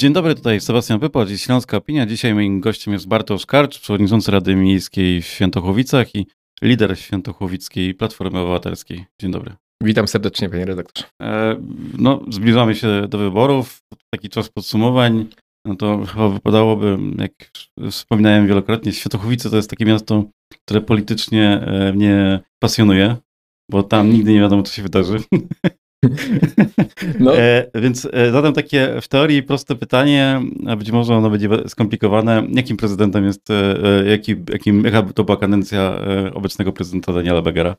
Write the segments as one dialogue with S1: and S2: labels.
S1: Dzień dobry, tutaj Sebastian Wypłacz i Śląska Opinia. Dzisiaj moim gościem jest Bartosz Karcz, przewodniczący Rady Miejskiej w Świętochowicach i lider Świętochowickiej Platformy Obywatelskiej. Dzień dobry.
S2: Witam serdecznie, panie redaktorze. E,
S1: no, zbliżamy się do wyborów, taki czas podsumowań. No to chyba wypadałoby, jak wspominałem wielokrotnie, Świętochowice to jest takie miasto, które politycznie e, mnie pasjonuje, bo tam nigdy nie wiadomo, co się wydarzy. No. E, więc e, zadam takie w teorii proste pytanie, a być może ono będzie skomplikowane. Jakim prezydentem jest, e, e jaki, jakim, jaka to była kadencja e, obecnego prezydenta Daniela Begera?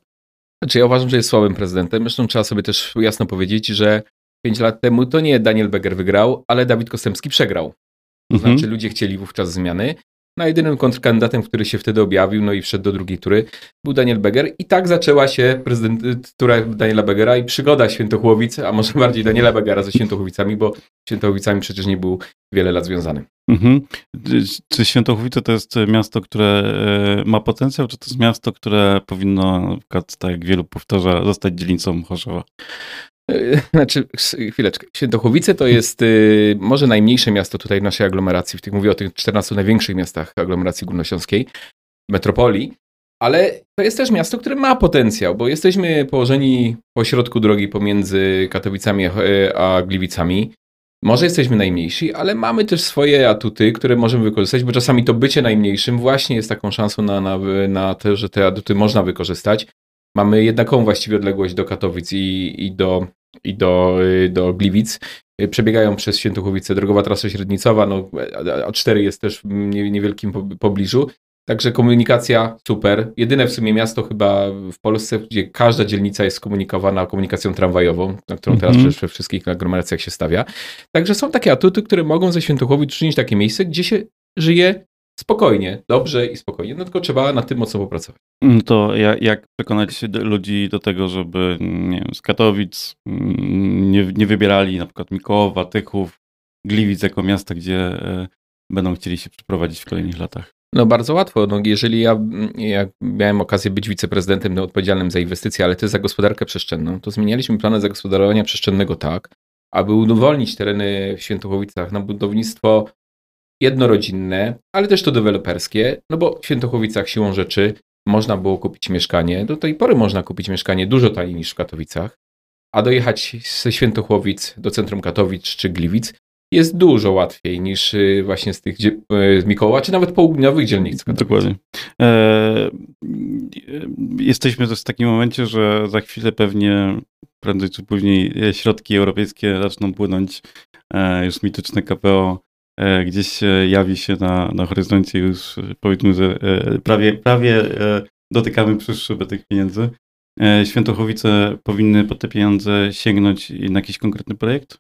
S2: Znaczy ja uważam, że jest słabym prezydentem. Zresztą trzeba sobie też jasno powiedzieć, że pięć lat temu to nie Daniel Beger wygrał, ale Dawid Kostępski przegrał. To mhm. znaczy ludzie chcieli wówczas zmiany. No jedynym kontrkandydatem, który się wtedy objawił, no i wszedł do drugiej tury, był Daniel Beger. I tak zaczęła się tura Daniela Begera i przygoda Świętochłowic, a może bardziej Daniela Begera ze Świętochłowicami, bo Świętochłowicami przecież nie był wiele lat związany. Mhm.
S1: Czy Świętochłowice to jest miasto, które e, ma potencjał, czy to jest miasto, które powinno, na przykład, tak jak wielu powtarza, zostać dzielnicą Chorzowa?
S2: Znaczy, chwileczkę. Świętochłowice to jest y, może najmniejsze miasto tutaj w naszej aglomeracji. W tych mówię o tych 14 największych miastach aglomeracji górnośląskiej, metropolii. Ale to jest też miasto, które ma potencjał, bo jesteśmy położeni po środku drogi pomiędzy Katowicami a Gliwicami. Może jesteśmy najmniejsi, ale mamy też swoje atuty, które możemy wykorzystać, bo czasami to bycie najmniejszym właśnie jest taką szansą na, na, na to, że te atuty można wykorzystać. Mamy jednakową właściwie odległość do Katowic i, i, do, i do, y, do Gliwic. Y, przebiegają przez Świętochłowice drogowa trasa średnicowa, no, A4 jest też w niewielkim pobliżu. Także komunikacja super. Jedyne w sumie miasto chyba w Polsce, gdzie każda dzielnica jest skomunikowana komunikacją tramwajową, na którą teraz mm -hmm. we wszystkich aglomeracjach się stawia. Także są takie atuty, które mogą ze Świętochłowic czynić takie miejsce, gdzie się żyje spokojnie, dobrze i spokojnie, no tylko trzeba nad tym mocno popracować.
S1: Mm, to jak, przekonać ludzi do tego, żeby nie wiem, z Katowic mm, nie, nie wybierali na przykład Mikołowa, Tychów, Gliwic jako miasta, gdzie e, będą chcieli się przeprowadzić w kolejnych latach?
S2: No bardzo łatwo. No, jeżeli ja, ja miałem okazję być wiceprezydentem odpowiedzialnym za inwestycje, ale też za gospodarkę przestrzenną, to zmienialiśmy plany zagospodarowania przestrzennego tak, aby udowolnić tereny w Świętochowicach na budownictwo jednorodzinne, ale też to deweloperskie, no bo w Świętochowicach siłą rzeczy można było kupić mieszkanie. Do tej pory można kupić mieszkanie dużo taniej niż w Katowicach, a dojechać ze Świętochłowic do centrum Katowic czy Gliwic jest dużo łatwiej niż y, właśnie z tych z Mikoła, czy nawet południowych dzielnic.
S1: Dokładnie. E, jesteśmy też w takim momencie, że za chwilę pewnie prędzej czy później środki europejskie zaczną płynąć. E, już mityczne KPO E, gdzieś jawi się na, na horyzoncie już powiedzmy, że e, prawie, prawie e, dotykamy przyszłych tych pieniędzy. Świętochowice powinny po te pieniądze sięgnąć na jakiś konkretny projekt?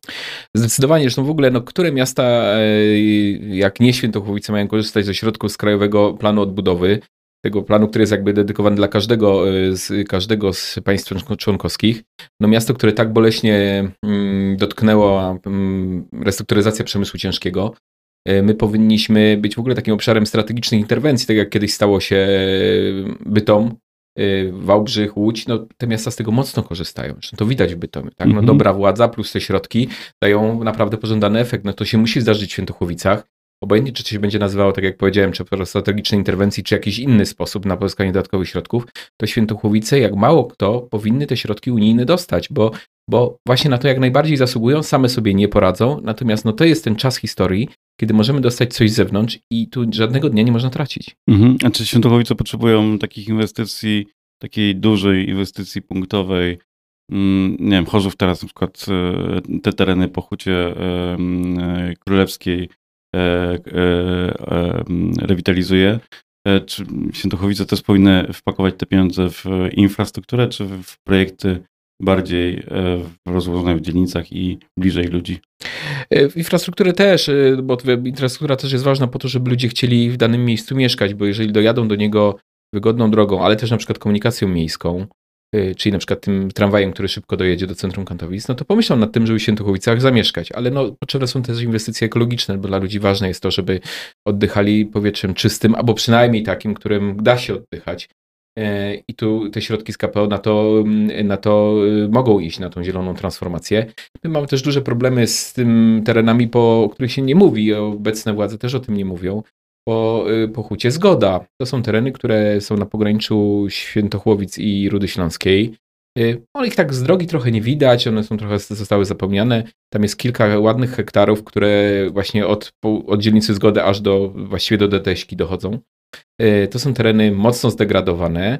S2: Zdecydowanie, zresztą w ogóle, no, które miasta, jak nie Świętochowice, mają korzystać ze środków z Krajowego Planu Odbudowy, tego planu, który jest jakby dedykowany dla każdego z, każdego z państw członkowskich. No miasto, które tak boleśnie mm, dotknęło mm, restrukturyzacja przemysłu ciężkiego, E, my powinniśmy być w ogóle takim obszarem strategicznych interwencji, tak jak kiedyś stało się e, Bytom, e, Wałbrzych, Łódź, no te miasta z tego mocno korzystają. Zresztą to widać w Bytomie, tak? No, -hmm. Dobra władza plus te środki dają naprawdę pożądany efekt. No to się musi zdarzyć w Świętochłowicach. Obojętnie, czy to się będzie nazywało, tak jak powiedziałem, czy strategicznej interwencji, czy jakiś inny sposób na pozyskanie dodatkowych środków, to Świętochłowice, jak mało kto, powinny te środki unijne dostać, bo, bo właśnie na to jak najbardziej zasługują, same sobie nie poradzą. Natomiast no, to jest ten czas historii, kiedy możemy dostać coś z zewnątrz i tu żadnego dnia nie można tracić.
S1: Mhm. A czy Świętochowice potrzebują takich inwestycji, takiej dużej inwestycji punktowej? Mm, nie wiem, Chorzów teraz na przykład e, te tereny po Hucie e, Królewskiej rewitalizuje. Czy Świętochowice też powinny wpakować te pieniądze w infrastrukturę, czy w projekty bardziej e, rozłożone w dzielnicach i bliżej ludzi.
S2: E, w infrastrukturę też, e, bo infrastruktura też jest ważna po to, żeby ludzie chcieli w danym miejscu mieszkać, bo jeżeli dojadą do niego wygodną drogą, ale też na przykład komunikacją miejską, czyli na przykład tym tramwajem, który szybko dojedzie do centrum Kantowic, no to pomyślą nad tym, żeby w Świętochowicach zamieszkać, ale no, potrzebne są też inwestycje ekologiczne, bo dla ludzi ważne jest to, żeby oddychali powietrzem czystym, albo przynajmniej takim, którym da się oddychać, i tu te środki z KPO na to, na to mogą iść, na tą zieloną transformację. My mamy też duże problemy z tym terenami, po, o których się nie mówi, obecne władze też o tym nie mówią, po, po Hucie Zgoda. To są tereny, które są na pograniczu Świętochłowic i Rudy Śląskiej. No ich tak z drogi trochę nie widać, one są trochę zostały zapomniane. Tam jest kilka ładnych hektarów, które właśnie od, od dzielnicy Zgody aż do właściwie do Deteśki dochodzą. Y, to są tereny mocno zdegradowane,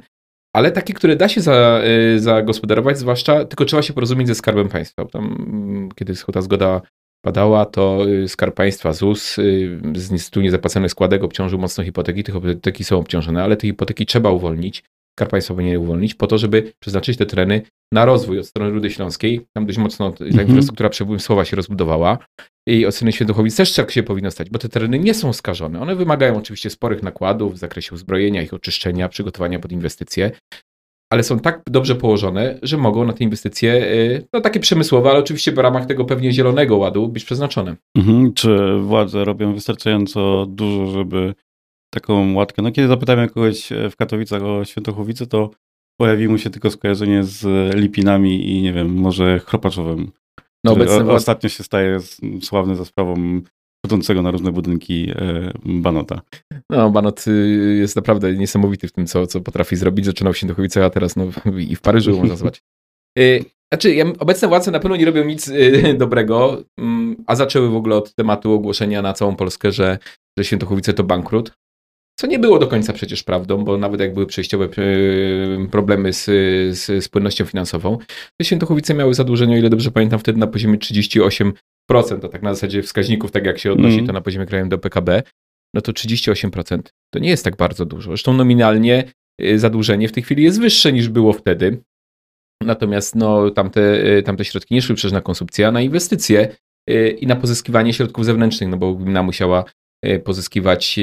S2: ale takie, które da się za, y, zagospodarować, zwłaszcza tylko trzeba się porozumieć ze Skarbem Państwa. Tam, mm, kiedy ta zgoda padała, to y, Skarb Państwa, ZUS z niestety niezapłaconych składek obciążył mocno hipoteki. Tych hipoteki są obciążone, ale te hipoteki trzeba uwolnić. Skarb Państwa powinien uwolnić po to, żeby przeznaczyć te tereny na rozwój od strony Rudy Śląskiej. Tam dość mocno ta mhm. infrastruktura przemysłowa się rozbudowała i od strony Świętochowic też tak się powinno stać, bo te tereny nie są skażone. One wymagają oczywiście sporych nakładów w zakresie uzbrojenia, ich oczyszczenia, przygotowania pod inwestycje, ale są tak dobrze położone, że mogą na te inwestycje, y, no takie przemysłowe, ale oczywiście w ramach tego pewnie zielonego ładu być przeznaczone.
S1: Mhm. Czy władze robią wystarczająco dużo, żeby taką łatkę. No kiedy zapytałem kogoś e, w Katowicach o Świętochłowice, to pojawiło mu się tylko skojarzenie z Lipinami i nie wiem, może Chropaczowem. No obecnie o, ostatnio się staje sławny za sprawą chodzącego na różne budynki e, Banota.
S2: No, Banot y, jest naprawdę niesamowity w tym, co, co potrafi zrobić. Zaczynał w Świętochowicach, a teraz no, i w Paryżu można zobaczyć. Y, znaczy, obecne władze na pewno nie robią nic y, dobrego, mm, a zaczęły w ogóle od tematu ogłoszenia na całą Polskę, że, że Świętochowice to bankrut. Co nie było do końca przecież prawdą, bo nawet jak były przejściowe problemy z, z, z płynnością finansową, to Świętochowice miały zadłużenie, o ile dobrze pamiętam, wtedy na poziomie 38%, a tak na zasadzie wskaźników, tak jak się odnosi mm. to na poziomie krajowym do PKB, no to 38% to nie jest tak bardzo dużo. Zresztą nominalnie e, zadłużenie w tej chwili jest wyższe niż było wtedy. Natomiast no, tamte, e, tamte środki nie szły przecież na konsumpcję, a na inwestycje i na pozyskiwanie środków zewnętrznych, no bo gmina musiała pozyskiwać,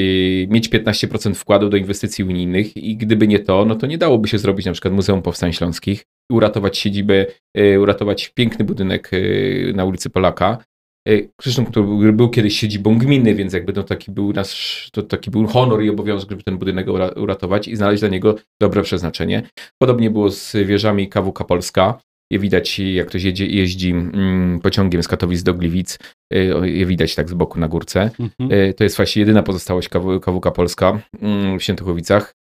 S2: mieć 15% wkładu do inwestycji unijnych i gdyby nie to, no to nie dałoby się zrobić na przykład Muzeum Powstań Śląskich, uratować siedzibę, uratować piękny budynek na ulicy Polaka, zresztą który był kiedyś siedzibą gminy, więc jakby to taki był nasz, to taki był honor i obowiązek, żeby ten budynek uratować i znaleźć dla niego dobre przeznaczenie. Podobnie było z wieżami KWK Polska, je widać, jak ktoś jedzie, jeździ mm, pociągiem z Katowic do Gliwic, y, je widać tak z boku na górce. Mhm. Y, to jest właśnie jedyna pozostałość KWK Polska mm, w Świętochowicach.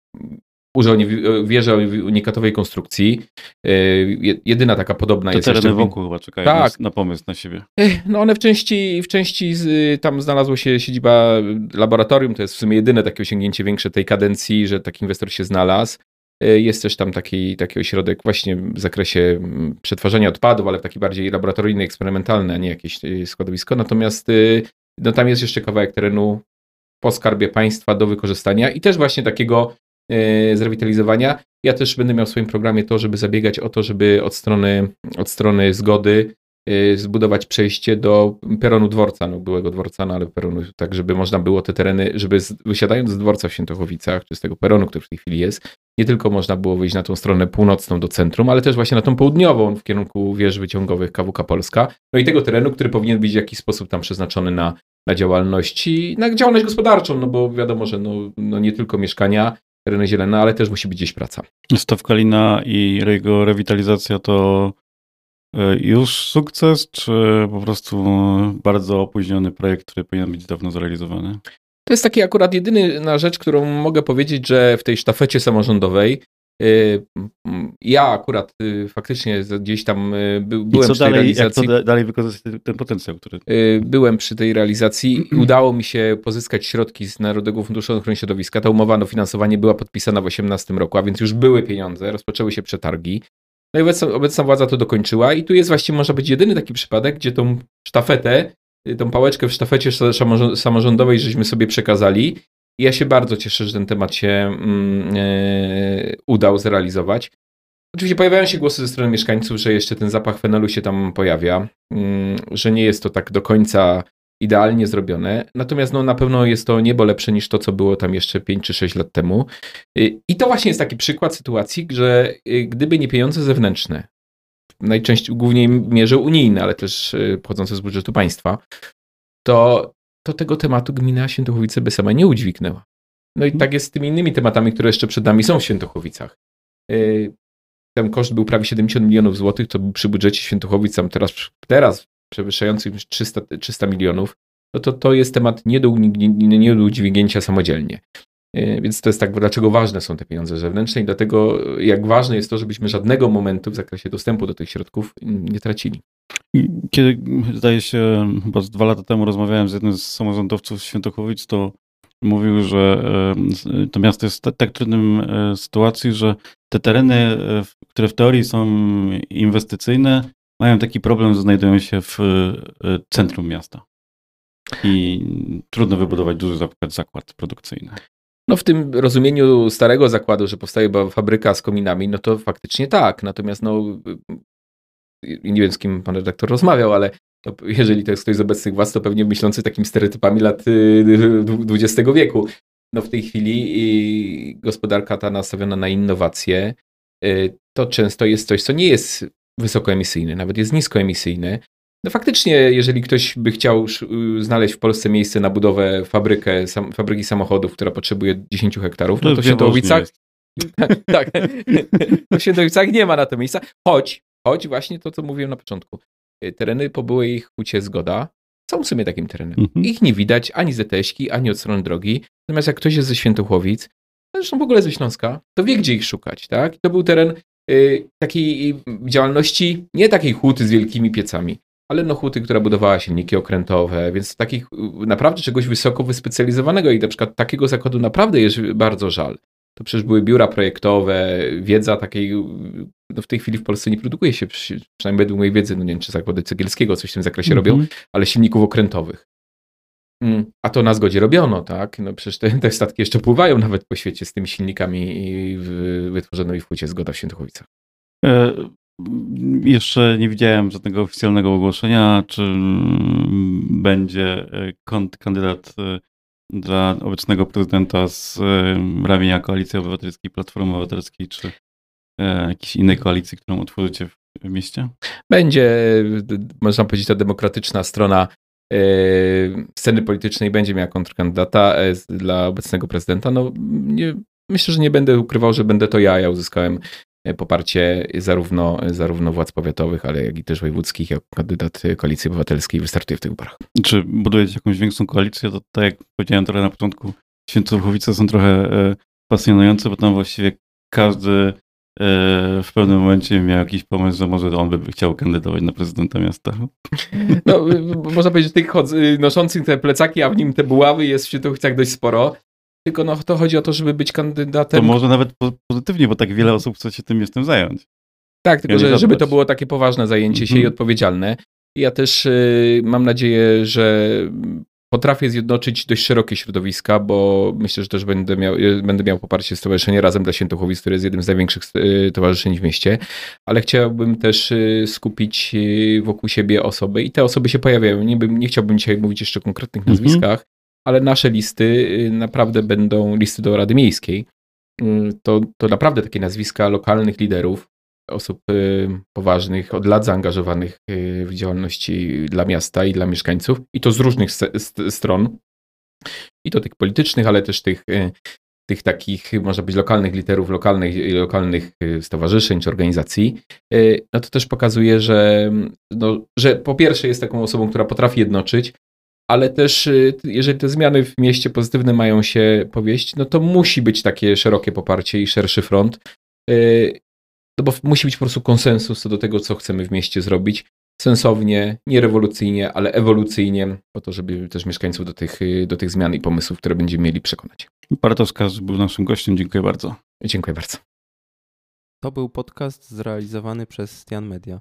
S2: Użył wieża o unikatowej konstrukcji. Y, jedyna taka podobna
S1: Te
S2: jest
S1: tereny jeszcze... wokół chyba czekają tak. na pomysł na siebie.
S2: No one w części, w części tam znalazło się siedziba laboratorium, to jest w sumie jedyne takie osiągnięcie większe tej kadencji, że taki inwestor się znalazł. E, jest też tam taki, taki ośrodek właśnie w zakresie mm, przetwarzania odpadów, ale taki bardziej laboratoryjny, eksperymentalny, a nie jakieś e, składowisko. Natomiast e, no, tam jest jeszcze kawałek terenu po skarbie państwa do wykorzystania i też właśnie takiego zrewitalizowania. Ja też będę miał w swoim programie to, żeby zabiegać o to, żeby od strony, od strony zgody Y, zbudować przejście do peronu dworca, no byłego dworca, no ale peronu, tak żeby można było te tereny, żeby z, wysiadając z dworca w Świętochowicach, czy z tego peronu, który w tej chwili jest, nie tylko można było wyjść na tą stronę północną do centrum, ale też właśnie na tą południową w kierunku wież wyciągowych KWK Polska, no i tego terenu, który powinien być w jakiś sposób tam przeznaczony na, na działalność, na działalność gospodarczą, no bo wiadomo, że no, no nie tylko mieszkania, tereny zielone, ale też musi być gdzieś praca.
S1: Stawka Lina i jego rewitalizacja to E, już sukces, czy po prostu bardzo opóźniony projekt, który powinien być dawno zrealizowany?
S2: To jest taki akurat jedyny na rzecz, którą mogę powiedzieć, że w tej sztafecie samorządowej e, ja akurat e, faktycznie gdzieś tam byłem I co przy tej dalej, realizacji.
S1: Jak to dalej wykorzystać ten potencjał, który.
S2: Byłem przy tej realizacji i udało mi się pozyskać środki z Narodowego Funduszu Ochrony Środowiska. Ta umowa o finansowanie była podpisana w 2018 roku, a więc już były pieniądze, rozpoczęły się przetargi. No i obecna, obecna władza to dokończyła i tu jest właściwie może być jedyny taki przypadek, gdzie tą sztafetę, y, tą pałeczkę w sztafecie samorządowej żeśmy sobie przekazali. Ja się bardzo cieszę, że ten temat się e, udał zrealizować. Oczywiście pojawiają się głosy ze strony mieszkańców, że jeszcze ten zapach fenolu się tam pojawia, mm, że nie jest to tak do końca idealnie zrobione. Natomiast no, na pewno jest to niebo lepsze niż to, co było tam jeszcze 5 czy 6 lat temu. Y, I to właśnie jest taki przykład sytuacji, że y, gdyby nie pieniądze zewnętrzne, najczęściej głównie mierze unijne, ale też pochodzące z budżetu państwa, to, to tego tematu gmina Świętochowice by sama nie udźwignęła. No i tak jest z tymi innymi tematami, które jeszcze przed nami są w Świętochowicach. Ten koszt był prawie 70 milionów złotych, to przy budżecie Świętochowic tam teraz, teraz przewyższającym 300, 300 milionów, no to to jest temat nie do, nie, nie do udźwignięcia samodzielnie. E, więc to jest tak, dlaczego ważne są te pieniądze zewnętrzne i dlatego jak ważne jest to, żebyśmy żadnego momentu w zakresie dostępu do tych środków nie tracili.
S1: Kiedy, zdaje się, chyba dwa lata temu rozmawiałem z jednym z samorządowców Świętochowic, to mówił, że e, to miasto jest w tak trudnym e, sytuacji, że te tereny, które w teorii są inwestycyjne, mają taki problem, że znajdują się w centrum miasta. I trudno wybudować duży zakład produkcyjny.
S2: No w tym rozumieniu starego zakładu, że powstaje fabryka z kominami, no to faktycznie tak. Natomiast no, nie wiem z kim pan redaktor rozmawiał, ale no, jeżeli to jest ktoś z obecnych władz, to pewnie myślący takimi stereotypami lat XX y, wieku. No w tej chwili gospodarka ta nastawiona na innowacje, y, to często jest coś, co nie jest wysokoemisyjne, nawet jest niskoemisyjne, no faktycznie, jeżeli ktoś by chciał y, znaleźć w Polsce miejsce na budowę fabrykę, sam, fabryki samochodów, która potrzebuje 10 hektarów, no to w Świętowicach tak, w Świętowicach nie ma na to miejsca, choć, choć właśnie to, co mówiłem na początku, y, tereny po byłej hucie Zgoda są w sumie takim terenem. Mhm. Ich nie widać ani z ETS-ki, ani od strony drogi, natomiast jak ktoś jest ze Świętochłowic, zresztą w ogóle ze Śląska, to wie, gdzie ich szukać, tak? To był teren y, takiej działalności, nie takiej huty z wielkimi piecami, ale no huty, która budowała silniki okrętowe, więc takich naprawdę czegoś wysoko wyspecjalizowanego i na przykład takiego zakładu naprawdę jest bardzo żal. To przecież były biura projektowe, wiedza takiej, no w tej chwili w Polsce nie produkuje się, przynajmniej według mojej wiedzy, no nie wiem, czy zakłady cegielskiego coś w tym zakresie mm -hmm. robią, ale silników okrętowych. Mm, a to na zgodzie robiono, tak? No przecież te, te statki jeszcze pływają nawet po świecie z tymi silnikami wytworzonymi w hucie Zgoda w Świętochowicach.
S1: E, jeszcze nie widziałem żadnego oficjalnego ogłoszenia, czy będzie e, kandydat e, dla obecnego prezydenta z e, ramienia Koalicji Obywatelskiej, Platformy Obywatelskiej, czy jakiejś innej koalicji, którą utworzycie w mieście?
S2: Będzie, można powiedzieć, ta demokratyczna strona sceny politycznej będzie miała kontrkandydata dla obecnego prezydenta. No, nie, myślę, że nie będę ukrywał, że będę to ja. Ja uzyskałem poparcie zarówno, zarówno władz powiatowych, ale jak i też wojewódzkich, jako kandydat Koalicji Obywatelskiej wystartuje w tych wyborach.
S1: Czy budujecie jakąś większą koalicję? To tak jak powiedziałem trochę na początku, Świętochowice są trochę e, pasjonujące, bo tam właściwie każdy e, w pewnym momencie miał jakiś pomysł, że może on by chciał kandydować na prezydenta miasta.
S2: No, można powiedzieć, tych noszących te plecaki, a w nim te buławy jest w Świętochowicach dość sporo. Tylko no, to chodzi o to, żeby być kandydatem.
S1: To może nawet pozytywnie, bo tak wiele osób chce się tym jestem zająć.
S2: Tak, tylko że, żeby to było takie poważne zajęcie się i mhm. odpowiedzialne. Ja też y, mam nadzieję, że potrafię zjednoczyć dość szerokie środowiska, bo myślę, że też będę miał, y, będę miał poparcie Stowarzyszenia Razem dla Świętochowic, które jest jednym z największych y, towarzyszeń w mieście, ale chciałbym też skupić wokół siebie osoby i te osoby się pojawiają. Nie, bym, nie chciałbym dzisiaj mówić jeszcze o konkretnych mhm. nazwiskach, ale nasze listy y, naprawdę będą listy do Rady Miejskiej. Y, to, to naprawdę takie nazwiska lokalnych liderów, osób y, poważnych, od lat zaangażowanych w działalności dla miasta i dla mieszkańców, i to z różnych stron. I to tych politycznych, ale też tych, tych takich, można być lokalnych liderów, lokalnych, lokalnych stowarzyszeń czy organizacji, no to też pokazuje, że, no, że po pierwsze jest taką osobą, która potrafi jednoczyć, ale też y, jeżeli te zmiany w mieście pozytywne mają się powieść, no to musi być takie szerokie poparcie i szerszy front, y, no bo musi być po prostu konsensus co do tego, co chcemy w mieście zrobić. Sensownie, nie rewolucyjnie, ale ewolucyjnie, po to, żeby też mieszkańców do tych, y, do tych zmian i pomysłów, które będziemy mieli, przekonać.
S1: Bartosz był naszym gościem. Dziękuję bardzo.
S2: Dziękuję bardzo.
S3: To był podcast zrealizowany przez Stian Media.